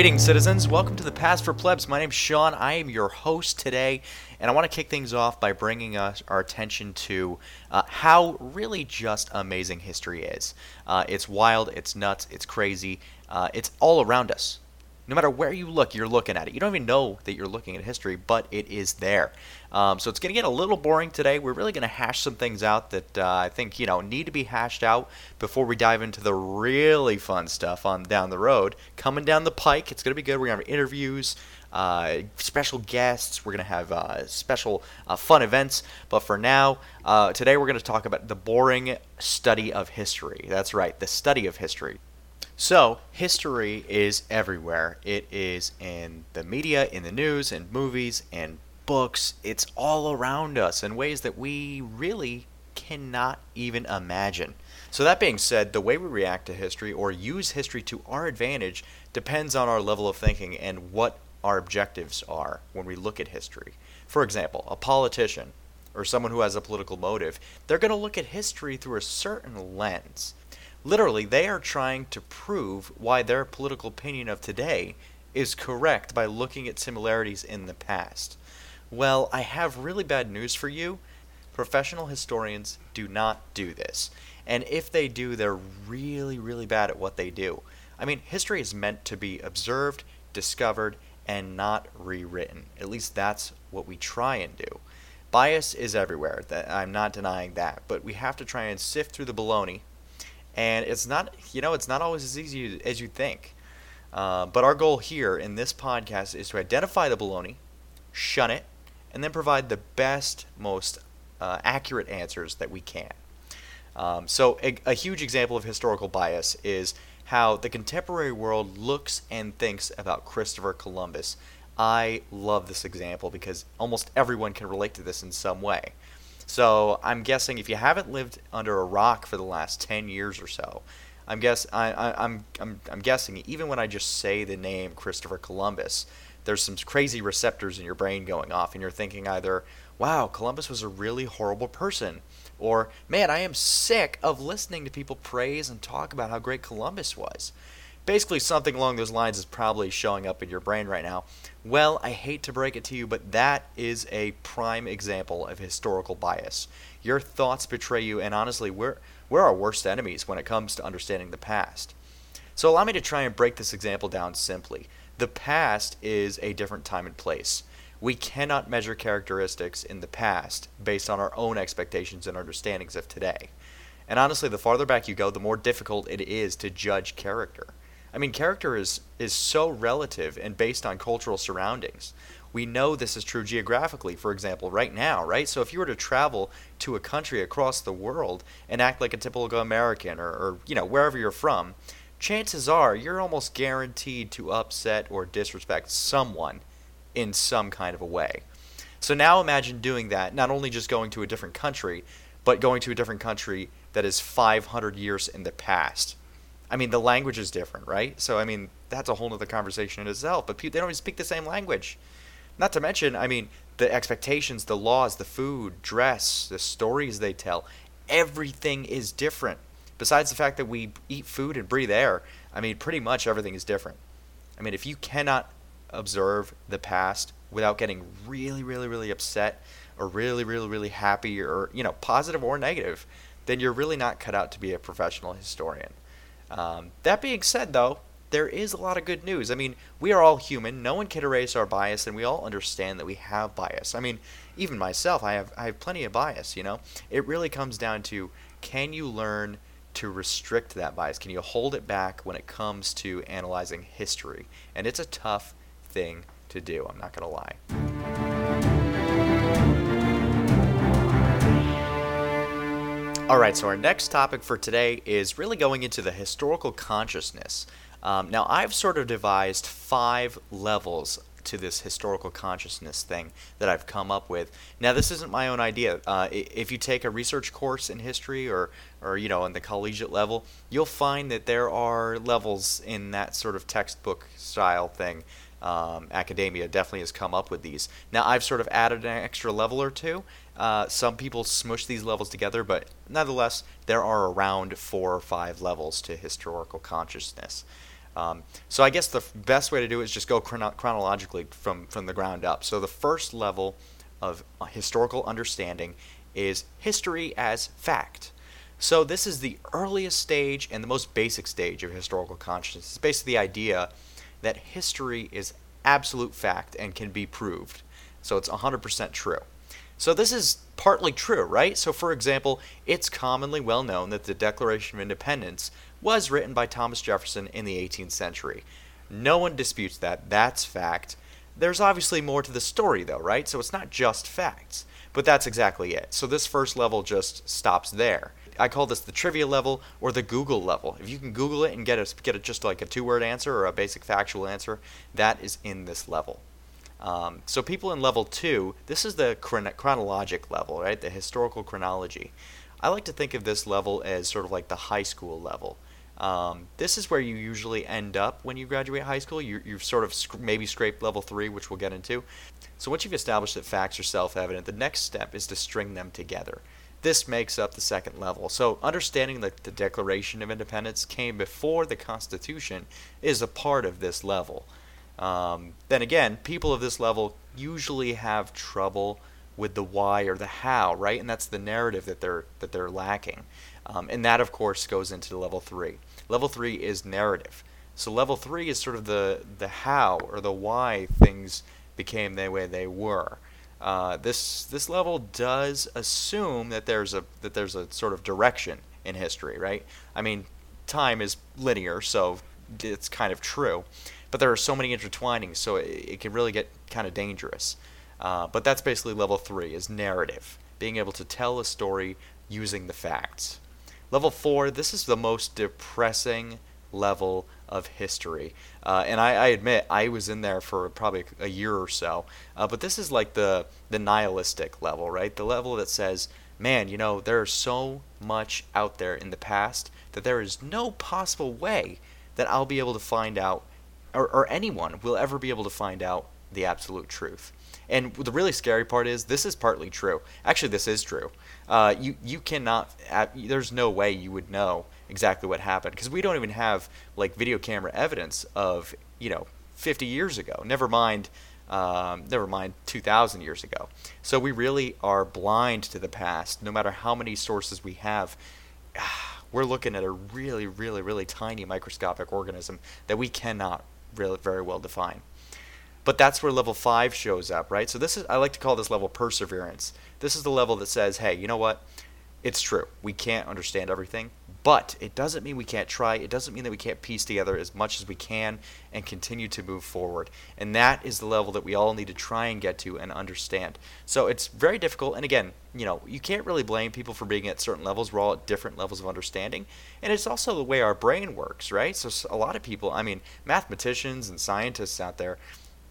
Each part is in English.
Greetings, citizens. Welcome to the Past for Plebs. My name's Shawn. I am your host today, and I want to kick things off by bringing us our attention to uh, how really just amazing history is. Uh, it's wild, it's nuts, it's crazy, uh, it's all around us. No matter where you look, you're looking at it. You don't even know that you're looking at history, but it is there. Um, so it's going to get a little boring today. We're really going to hash some things out that uh, I think you know need to be hashed out before we dive into the really fun stuff on down the road. Coming down the pike, it's going to be good. We're going to have interviews. Uh, special guests. We're going to have uh, special uh, fun events. But for now, uh, today we're going to talk about the boring study of history. That's right, the study of history. So, history is everywhere. It is in the media, in the news, in movies, in books. It's all around us in ways that we really cannot even imagine. So, that being said, the way we react to history or use history to our advantage depends on our level of thinking and what our objectives are when we look at history. For example, a politician or someone who has a political motive, they're going to look at history through a certain lens. Literally, they are trying to prove why their political opinion of today is correct by looking at similarities in the past. Well, I have really bad news for you. Professional historians do not do this. And if they do, they're really, really bad at what they do. I mean, history is meant to be observed, discovered, and not rewritten. At least that's what we try and do. Bias is everywhere. I'm not denying that, but we have to try and sift through the baloney and it's not you know it's not always as easy as you think. Uh, but our goal here in this podcast is to identify the baloney, shun it, and then provide the best, most uh, accurate answers that we can. Um, so, a, a huge example of historical bias is how the contemporary world looks and thinks about Christopher Columbus. I love this example because almost everyone can relate to this in some way. So I'm guessing if you haven't lived under a rock for the last 10 years or so, I'm guess I, I'm I'm I'm guessing even when I just say the name Christopher Columbus, there's some crazy receptors in your brain going off, and you're thinking either, "Wow, Columbus was a really horrible person," or "Man, I am sick of listening to people praise and talk about how great Columbus was." Basically, something along those lines is probably showing up in your brain right now. Well, I hate to break it to you, but that is a prime example of historical bias. Your thoughts betray you, and honestly, we're, we're our worst enemies when it comes to understanding the past. So, allow me to try and break this example down simply. The past is a different time and place. We cannot measure characteristics in the past based on our own expectations and understandings of today. And honestly, the farther back you go, the more difficult it is to judge character. I mean, character is, is so relative and based on cultural surroundings. We know this is true geographically, for example, right now, right? So if you were to travel to a country across the world and act like a typical American or, or you know, wherever you're from, chances are you're almost guaranteed to upset or disrespect someone in some kind of a way. So now imagine doing that, not only just going to a different country, but going to a different country that is 500 years in the past. I mean, the language is different, right? So, I mean, that's a whole other conversation in itself. But people, they don't even speak the same language. Not to mention, I mean, the expectations, the laws, the food, dress, the stories they tell, everything is different. Besides the fact that we eat food and breathe air, I mean, pretty much everything is different. I mean, if you cannot observe the past without getting really, really, really upset or really, really, really happy or, you know, positive or negative, then you're really not cut out to be a professional historian. Um, that being said, though, there is a lot of good news. I mean, we are all human. No one can erase our bias, and we all understand that we have bias. I mean, even myself, I have I have plenty of bias. You know, it really comes down to can you learn to restrict that bias? Can you hold it back when it comes to analyzing history? And it's a tough thing to do. I'm not gonna lie. Alright, so our next topic for today is really going into the historical consciousness. Um, now, I've sort of devised five levels to this historical consciousness thing that I've come up with. Now, this isn't my own idea. Uh, if you take a research course in history or, or, you know, in the collegiate level, you'll find that there are levels in that sort of textbook style thing. Um, academia definitely has come up with these. Now, I've sort of added an extra level or two, uh, some people smush these levels together, but nonetheless, there are around four or five levels to historical consciousness. Um, so I guess the f- best way to do it is just go chrono- chronologically from, from the ground up. So the first level of uh, historical understanding is history as fact. So this is the earliest stage and the most basic stage of historical consciousness. It's basically the idea that history is absolute fact and can be proved. So it's 100% true. So this is partly true, right? So for example, it's commonly well known that the Declaration of Independence was written by Thomas Jefferson in the 18th century. No one disputes that. That's fact. There's obviously more to the story though, right? So it's not just facts. But that's exactly it. So this first level just stops there. I call this the trivia level or the Google level. If you can Google it and get a, get a, just like a two-word answer or a basic factual answer, that is in this level. Um, so people in level two, this is the chron- chronologic level, right? The historical chronology. I like to think of this level as sort of like the high school level. Um, this is where you usually end up when you graduate high school. You, you've sort of sc- maybe scraped level three, which we'll get into. So once you've established that facts are self-evident, the next step is to string them together. This makes up the second level. So understanding that the Declaration of Independence came before the Constitution is a part of this level. Um, then again, people of this level usually have trouble with the why or the how, right? And that's the narrative that they're that they're lacking. Um, and that, of course, goes into level three. Level three is narrative. So level three is sort of the the how or the why things became the way they were. Uh, this this level does assume that there's a that there's a sort of direction in history, right? I mean, time is linear, so it's kind of true, but there are so many intertwinings, so it, it can really get kind of dangerous. Uh, but that's basically level three is narrative, being able to tell a story using the facts. Level four, this is the most depressing level of history. Uh, and I, I, admit I was in there for probably a year or so. Uh, but this is like the the nihilistic level, right? The level that says, man, you know, there's so much out there in the past that there is no possible way that I'll be able to find out, or, or anyone will ever be able to find out the absolute truth. And the really scary part is this is partly true. Actually, this is true. Uh, you you cannot. There's no way you would know exactly what happened because we don't even have like video camera evidence of you know 50 years ago. Never mind. Um, never mind 2,000 years ago. So we really are blind to the past, no matter how many sources we have. We're looking at a really, really, really tiny microscopic organism that we cannot really very well define. But that's where level five shows up, right? So this is I like to call this level perseverance. This is the level that says, hey, you know what? It's true. We can't understand everything, but it doesn't mean we can't try. It doesn't mean that we can't piece together as much as we can and continue to move forward. And that is the level that we all need to try and get to and understand. So it's very difficult. And again, you know, you can't really blame people for being at certain levels. We're all at different levels of understanding. And it's also the way our brain works, right? So a lot of people, I mean, mathematicians and scientists out there,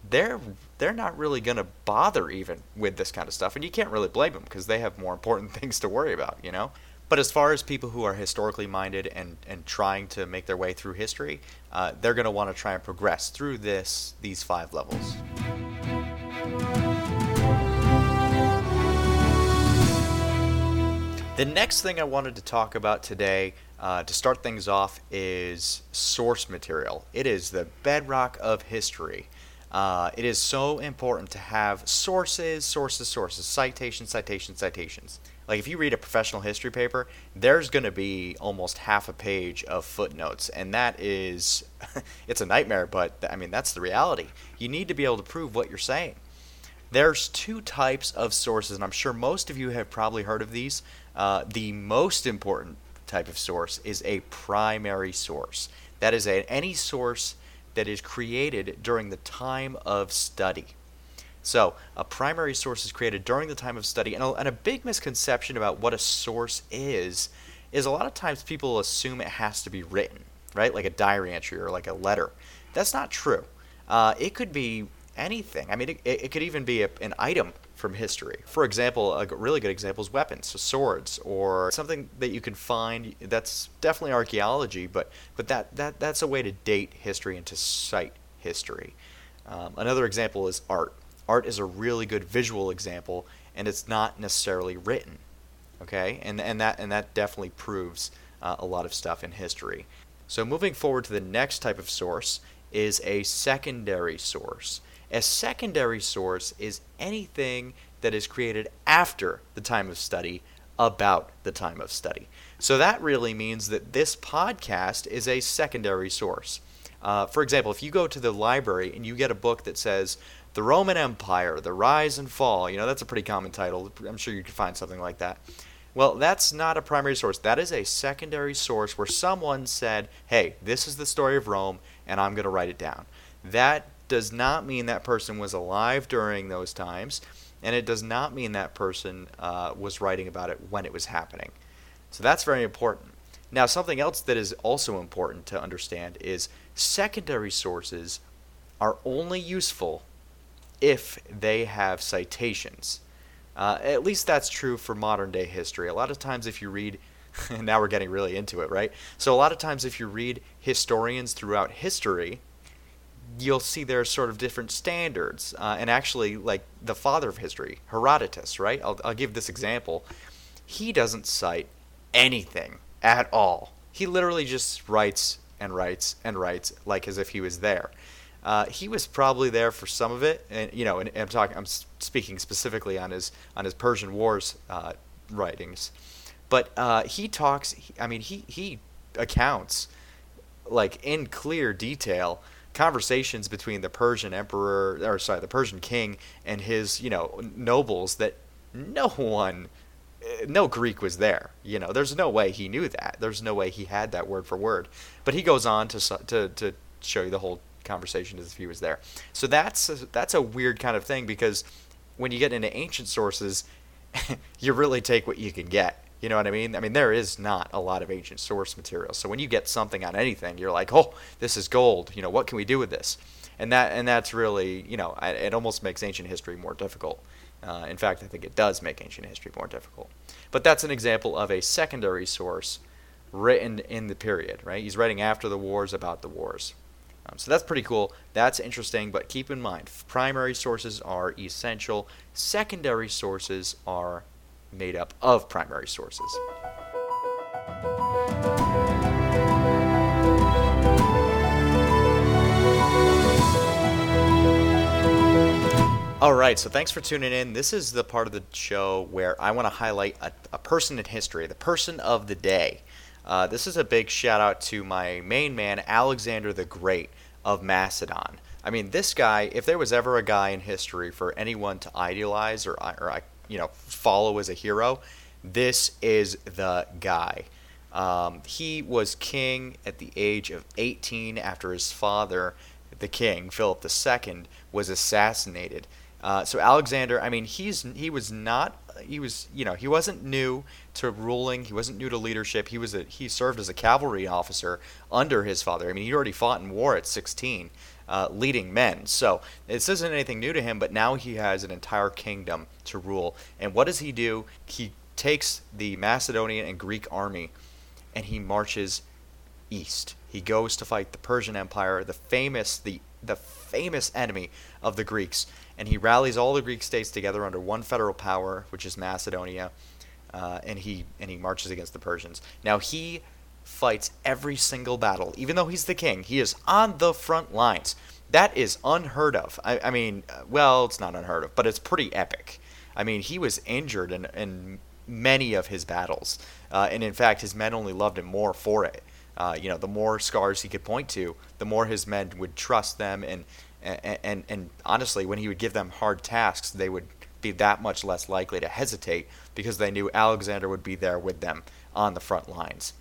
they're they're not really going to bother even with this kind of stuff and you can't really blame them because they have more important things to worry about you know? But as far as people who are historically minded and, and trying to make their way through history uh, they're going to want to try and progress through this these five levels. The next thing i wanted to talk about today uh, to start things off is source material. It is the bedrock of history uh, it is so important to have sources, sources, sources, citations, citations, citations. Like if you read a professional history paper, there's going to be almost half a page of footnotes, and that is, it's a nightmare. But I mean, that's the reality. You need to be able to prove what you're saying. There's two types of sources, and I'm sure most of you have probably heard of these. Uh, the most important type of source is a primary source. That is a, any source that is created during the time of study. So, a primary source is created during the time of study, and a, and a, big misconception about what a source is is a lot of times people assume it has to be written, right? Like a diary entry or like a letter. That's not true. Uh, it could be anything. I mean, it, it could even be a, an item from history. For example, a really good example is weapons, so swords, or something that you can find. That's definitely archaeology, but but that, that that's a way to date history and to cite history. Um, another example is art. Art is a really good visual example, and it's not necessarily written. Okay, and and that and that definitely proves uh, a lot of stuff in history. So moving forward to the next type of source is a secondary source. A secondary source is anything that is created after the time of study about the time of study. So that really means that this podcast is a secondary source. Uh, for example, if you go to the library and you get a book that says The Roman Empire, The Rise and Fall, you know, that's a pretty common title. I'm sure you could find something like that. Well, that's not a primary source. That is a secondary source where someone said, hey, this is the story of Rome, and I'm going to write it down. That does not mean that person was alive during those times, and it does not mean that person uh, was writing about it when it was happening. So that's very important. Now, something else that is also important to understand is secondary sources are only useful if they have citations. Uh, at least that's true for modern day history. A lot of times, if you read, now we're getting really into it, right? So, a lot of times, if you read historians throughout history, you'll see there are sort of different standards. Uh, and actually, like the father of history, Herodotus, right? I'll, I'll give this example. He doesn't cite anything at all. He literally just writes and writes and writes like as if he was there. Uh, he was probably there for some of it, and you know, and, and I'm talking, I'm speaking specifically on his on his Persian Wars uh, writings, but uh, he talks. I mean, he he accounts like in clear detail conversations between the Persian emperor, or sorry, the Persian king and his you know nobles that no one no Greek was there. You know, there's no way he knew that. There's no way he had that word for word. But he goes on to to to show you the whole conversation as if he was there. So that's a, that's a weird kind of thing because when you get into ancient sources, you really take what you can get. You know what I mean? I mean, there is not a lot of ancient source material. So when you get something on anything, you're like, oh, this is gold. You know, what can we do with this? And that and that's really, you know, it almost makes ancient history more difficult. Uh, in fact, I think it does make ancient history more difficult. But that's an example of a secondary source written in the period, right? He's writing after the wars about the wars. Um, so that's pretty cool. That's interesting, but keep in mind primary sources are essential, secondary sources are made up of primary sources. All right, so thanks for tuning in. This is the part of the show where I want to highlight a, a person in history, the person of the day. Uh, this is a big shout out to my main man, Alexander the Great of Macedon. I mean, this guy, if there was ever a guy in history for anyone to idealize or, or you know, follow as a hero, this is the guy. Um, he was king at the age of 18 after his father, the king, Philip II, was assassinated. Uh, so Alexander, I mean, he's he was not he was you know he wasn't new to ruling. He wasn't new to leadership. He was a, he served as a cavalry officer under his father. I mean, he already fought in war at 16, uh, leading men. So this isn't anything new to him. But now he has an entire kingdom to rule. And what does he do? He takes the Macedonian and Greek army, and he marches east. He goes to fight the Persian Empire, the famous the the famous enemy of the Greeks, and he rallies all the Greek states together under one federal power, which is Macedonia uh, and he and he marches against the Persians. Now he fights every single battle, even though he's the king. He is on the front lines. That is unheard of. I, I mean, uh, well, it's not unheard of, but it's pretty epic. I mean, he was injured in, in many of his battles, uh, and in fact, his men only loved him more for it. Uh, you know, the more scars he could point to, the more his men would trust them, and and, and, and honestly, when he would give them hard tasks, they would be that much less likely to hesitate because they knew Alexander would be there with them on the front lines.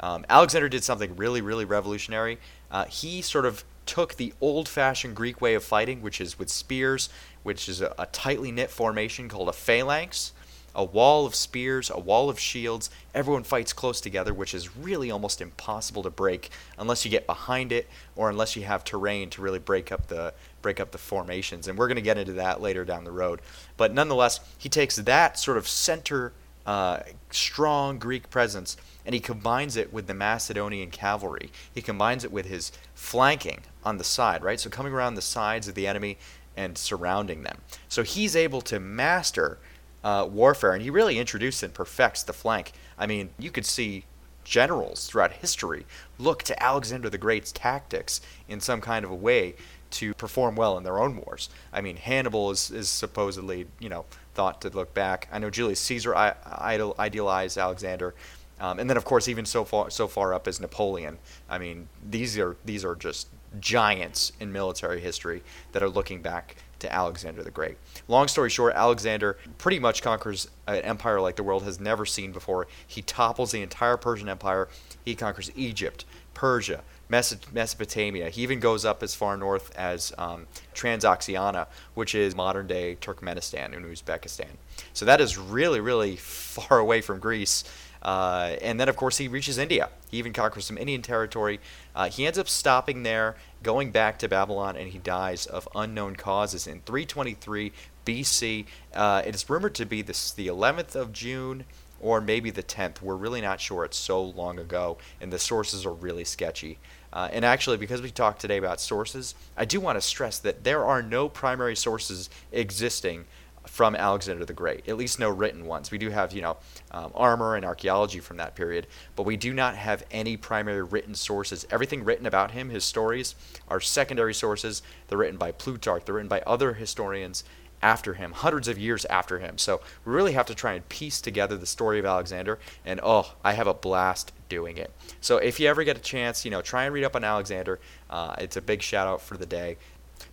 Um, Alexander did something really, really revolutionary. Uh, he sort of took the old fashioned Greek way of fighting, which is with spears, which is a, a tightly knit formation called a phalanx, a wall of spears, a wall of shields. Everyone fights close together, which is really almost impossible to break unless you get behind it or unless you have terrain to really break up the break up the formations. And we're going to get into that later down the road. But nonetheless, he takes that sort of center uh, strong Greek presence and he combines it with the Macedonian cavalry. He combines it with his flanking on the side, right? So coming around the sides of the enemy and surrounding them. So he's able to master uh, warfare, and he really introduces and perfects the flank. I mean, you could see generals throughout history look to Alexander the Great's tactics in some kind of a way to perform well in their own wars. I mean, Hannibal is, is supposedly, you know, thought to look back. I know Julius Caesar idol, idealized Alexander, um, and then of course even so far so far up as Napoleon. I mean, these are these are just giants in military history that are looking back to Alexander the Great. Long story short, Alexander pretty much conquers an empire like the world has never seen before. He topples the entire Persian Empire. He conquers Egypt, Persia, Mesopotamia. He even goes up as far north as um, Transoxiana, which is modern day Turkmenistan and Uzbekistan. So that is really, really far away from Greece. Uh, and then, of course, he reaches India. He even conquers some Indian territory. Uh, he ends up stopping there, going back to Babylon, and he dies of unknown causes in 323 BC. Uh, it is rumored to be this, the 11th of June or maybe the 10th. We're really not sure. It's so long ago, and the sources are really sketchy. Uh, and actually, because we talked today about sources, I do want to stress that there are no primary sources existing from Alexander the Great, at least no written ones. We do have, you know, um, armor and archaeology from that period, but we do not have any primary written sources. Everything written about him, his stories, are secondary sources. They're written by Plutarch, they're written by other historians, after him, hundreds of years after him. So we really have to try and piece together the story of Alexander. And oh, I have a blast doing it. So if you ever get a chance, you know, try and read up on Alexander. Uh, it's a big shout out for the day.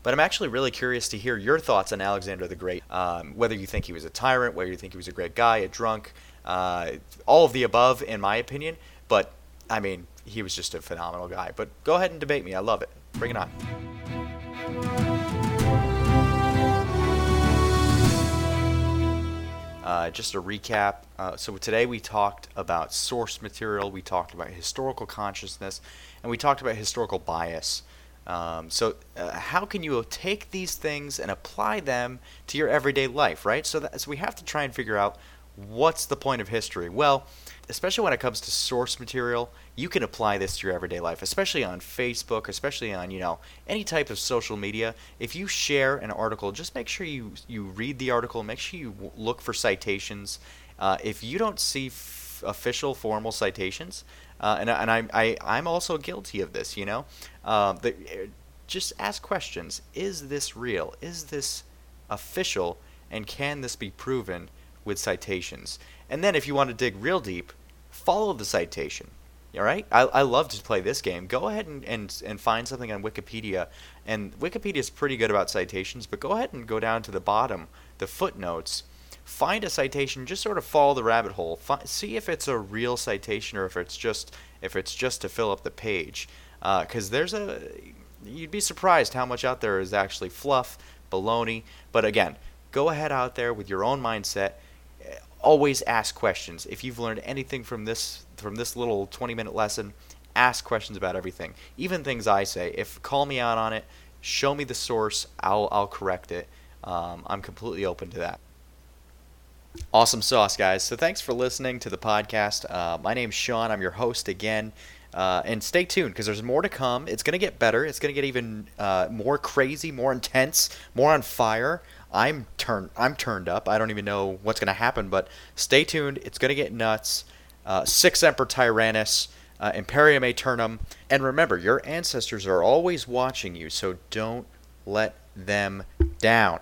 But I'm actually really curious to hear your thoughts on Alexander the Great. Um, whether you think he was a tyrant, whether you think he was a great guy, a drunk, uh, all of the above, in my opinion. But I mean, he was just a phenomenal guy. But go ahead and debate me. I love it. Bring it on. Uh, just a recap. Uh, so today we talked about source material, we talked about historical consciousness, and we talked about historical bias. Um, so uh, how can you take these things and apply them to your everyday life, right? So, that, so we have to try and figure out what's the point of history. Well, especially when it comes to source material, you can apply this to your everyday life, especially on Facebook, especially on, you know, any type of social media. If you share an article, just make sure you, you read the article, make sure you look for citations. Uh, if you don't see f- official formal citations, uh, and, and I, I, I'm also guilty of this, you know, uh, the, just ask questions. Is this real? Is this official? And can this be proven with citations? And then if you want to dig real deep, follow the citation. All right, I, I love to play this game. Go ahead and, and, and find something on Wikipedia, and Wikipedia is pretty good about citations. But go ahead and go down to the bottom, the footnotes, find a citation. Just sort of follow the rabbit hole. see if it's a real citation or if it's just if it's just to fill up the page. Because uh, there's a you'd be surprised how much out there is actually fluff, baloney. But again, go ahead out there with your own mindset always ask questions. If you've learned anything from this from this little 20 minute lesson, ask questions about everything. Even things I say. If call me out on it, show me the source, I'll I'll correct it. Um, I'm completely open to that. Awesome sauce, guys. So thanks for listening to the podcast. Uh, my name's Shawn. I'm your host again. Uh, and stay tuned because there's more to come. It's going to get better. It's going to get even uh, more crazy, more intense, more on fire. I'm turned I'm turned up. I don't even know what's going to happen, but stay tuned. It's going to get nuts. Uh, Sic semper tyrannis, uh, Imperium Aeternum, and remember, your ancestors are always watching you, so don't let them down.